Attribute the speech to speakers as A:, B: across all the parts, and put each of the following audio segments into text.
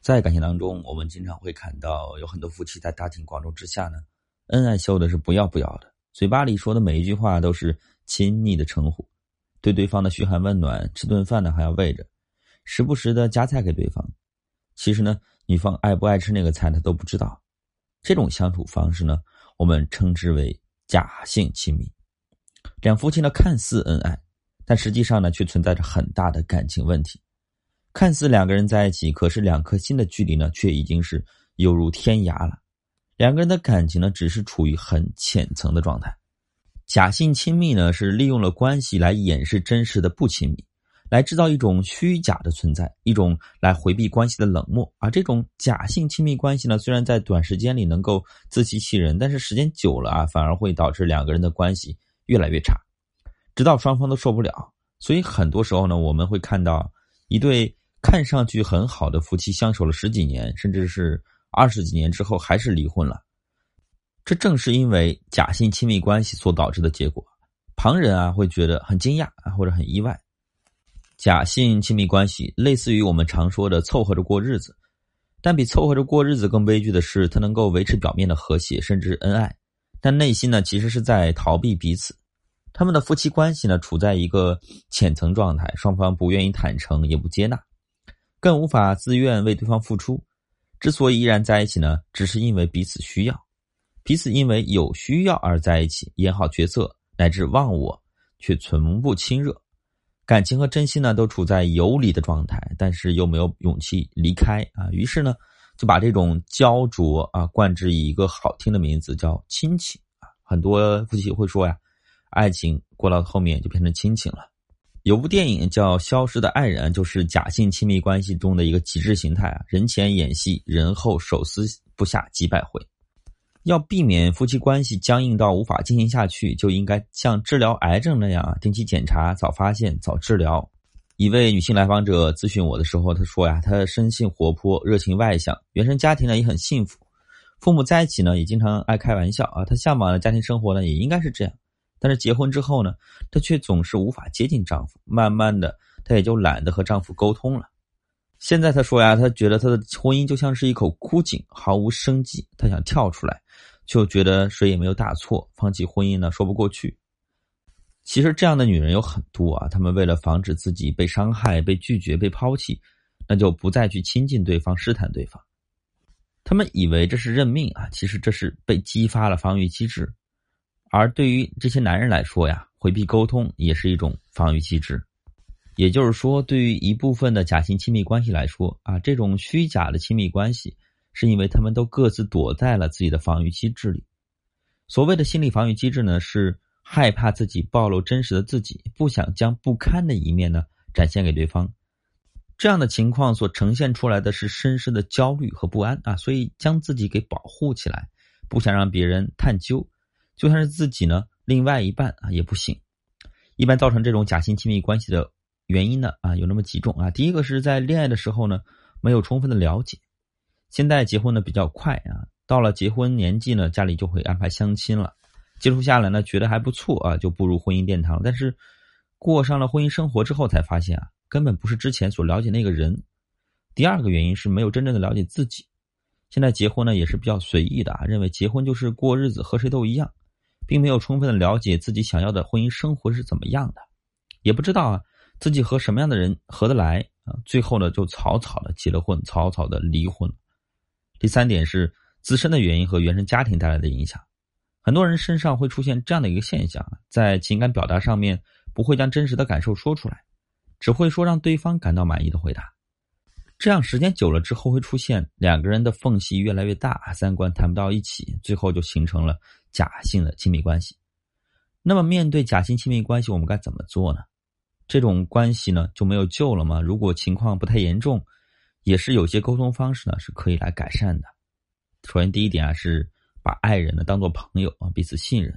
A: 在感情当中，我们经常会看到有很多夫妻在大庭广众之下呢，恩爱秀的是不要不要的，嘴巴里说的每一句话都是亲昵的称呼，对对方的嘘寒问暖，吃顿饭呢还要喂着，时不时的夹菜给对方。其实呢，女方爱不爱吃那个菜，他都不知道。这种相处方式呢，我们称之为假性亲密。两夫妻呢看似恩爱，但实际上呢却存在着很大的感情问题。看似两个人在一起，可是两颗心的距离呢，却已经是犹如天涯了。两个人的感情呢，只是处于很浅层的状态。假性亲密呢，是利用了关系来掩饰真实的不亲密，来制造一种虚假的存在，一种来回避关系的冷漠。而这种假性亲密关系呢，虽然在短时间里能够自欺欺人，但是时间久了啊，反而会导致两个人的关系越来越差，直到双方都受不了。所以很多时候呢，我们会看到一对。看上去很好的夫妻相守了十几年，甚至是二十几年之后还是离婚了，这正是因为假性亲密关系所导致的结果。旁人啊会觉得很惊讶啊或者很意外。假性亲密关系类似于我们常说的凑合着过日子，但比凑合着过日子更悲剧的是，它能够维持表面的和谐甚至恩爱，但内心呢其实是在逃避彼此。他们的夫妻关系呢处在一个浅层状态，双方不愿意坦诚，也不接纳。更无法自愿为对方付出，之所以依然在一起呢，只是因为彼此需要，彼此因为有需要而在一起，演好角色乃至忘我，却从不亲热，感情和真心呢都处在游离的状态，但是又没有勇气离开啊，于是呢就把这种焦灼啊冠之以一个好听的名字叫亲情。啊，很多夫妻会说呀，爱情过到后面就变成亲情了。有部电影叫《消失的爱人》，就是假性亲密关系中的一个极致形态啊！人前演戏，人后手撕不下几百回。要避免夫妻关系僵硬到无法进行下去，就应该像治疗癌症那样啊，定期检查，早发现，早治疗。一位女性来访者咨询我的时候，她说呀，她生性活泼，热情外向，原生家庭呢也很幸福，父母在一起呢也经常爱开玩笑啊，她向往的家庭生活呢也应该是这样。但是结婚之后呢，她却总是无法接近丈夫，慢慢的，她也就懒得和丈夫沟通了。现在她说呀，她觉得她的婚姻就像是一口枯井，毫无生机。她想跳出来，就觉得谁也没有大错，放弃婚姻呢说不过去。其实这样的女人有很多啊，她们为了防止自己被伤害、被拒绝、被抛弃，那就不再去亲近对方、试探对方。他们以为这是认命啊，其实这是被激发了防御机制。而对于这些男人来说呀，回避沟通也是一种防御机制。也就是说，对于一部分的假性亲密关系来说啊，这种虚假的亲密关系，是因为他们都各自躲在了自己的防御机制里。所谓的心理防御机制呢，是害怕自己暴露真实的自己，不想将不堪的一面呢展现给对方。这样的情况所呈现出来的是深深的焦虑和不安啊，所以将自己给保护起来，不想让别人探究。就算是自己呢，另外一半啊也不行。一般造成这种假性亲密关系的原因呢啊有那么几种啊。第一个是在恋爱的时候呢没有充分的了解。现在结婚的比较快啊，到了结婚年纪呢，家里就会安排相亲了。接触下来呢，觉得还不错啊，就步入婚姻殿堂。但是过上了婚姻生活之后，才发现啊，根本不是之前所了解那个人。第二个原因是没有真正的了解自己。现在结婚呢也是比较随意的啊，认为结婚就是过日子，和谁都一样。并没有充分的了解自己想要的婚姻生活是怎么样的，也不知道啊自己和什么样的人合得来啊，最后呢就草草的结了婚，草草的离婚。第三点是自身的原因和原生家庭带来的影响，很多人身上会出现这样的一个现象，在情感表达上面不会将真实的感受说出来，只会说让对方感到满意的回答。这样时间久了之后，会出现两个人的缝隙越来越大，三观谈不到一起，最后就形成了假性的亲密关系。那么，面对假性亲密关系，我们该怎么做呢？这种关系呢就没有救了吗？如果情况不太严重，也是有些沟通方式呢是可以来改善的。首先，第一点啊是把爱人呢当做朋友啊，彼此信任。《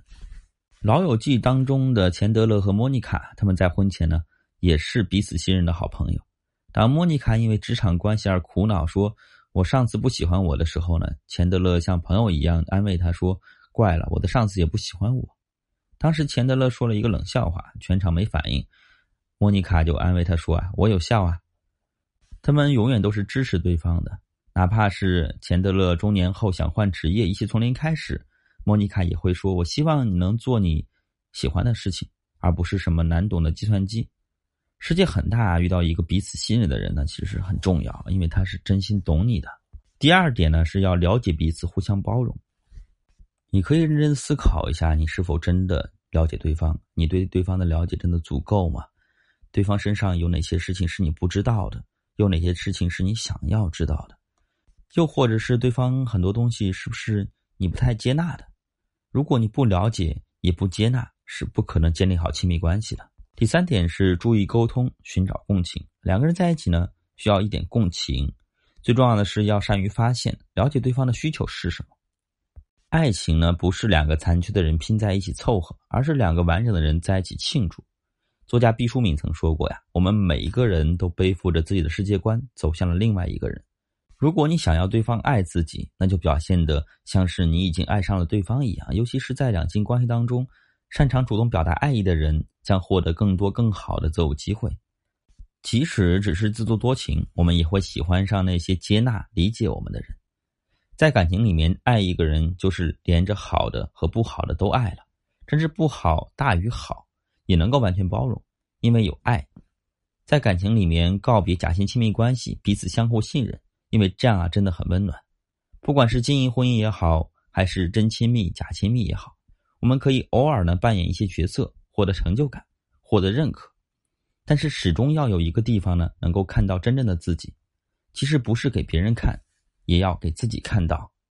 A: 老友记》当中的钱德勒和莫妮卡，他们在婚前呢也是彼此信任的好朋友。当莫妮卡因为职场关系而苦恼，说：“我上司不喜欢我的时候呢？”钱德勒像朋友一样安慰他说：“怪了，我的上司也不喜欢我。”当时钱德勒说了一个冷笑话，全场没反应。莫妮卡就安慰他说：“啊，我有笑啊。”他们永远都是支持对方的。哪怕是钱德勒中年后想换职业，一切从零开始，莫妮卡也会说：“我希望你能做你喜欢的事情，而不是什么难懂的计算机。”世界很大，遇到一个彼此信任的人呢，其实很重要，因为他是真心懂你的。第二点呢，是要了解彼此，互相包容。你可以认真思考一下，你是否真的了解对方？你对对方的了解真的足够吗？对方身上有哪些事情是你不知道的？有哪些事情是你想要知道的？又或者是对方很多东西是不是你不太接纳的？如果你不了解也不接纳，是不可能建立好亲密关系的。第三点是注意沟通，寻找共情。两个人在一起呢，需要一点共情。最重要的是要善于发现，了解对方的需求是什么。爱情呢，不是两个残缺的人拼在一起凑合，而是两个完整的人在一起庆祝。作家毕淑敏曾说过呀：“我们每一个人都背负着自己的世界观，走向了另外一个人。”如果你想要对方爱自己，那就表现的像是你已经爱上了对方一样。尤其是在两性关系当中，擅长主动表达爱意的人将获得更多更好的择偶机会。即使只是自作多情，我们也会喜欢上那些接纳、理解我们的人。在感情里面，爱一个人就是连着好的和不好的都爱了，甚至不好大于好，也能够完全包容，因为有爱。在感情里面，告别假性亲密关系，彼此相互信任。因为这样啊，真的很温暖。不管是经营婚姻也好，还是真亲密假亲密也好，我们可以偶尔呢扮演一些角色，获得成就感，获得认可。但是始终要有一个地方呢，能够看到真正的自己。其实不是给别人看，也要给自己看到。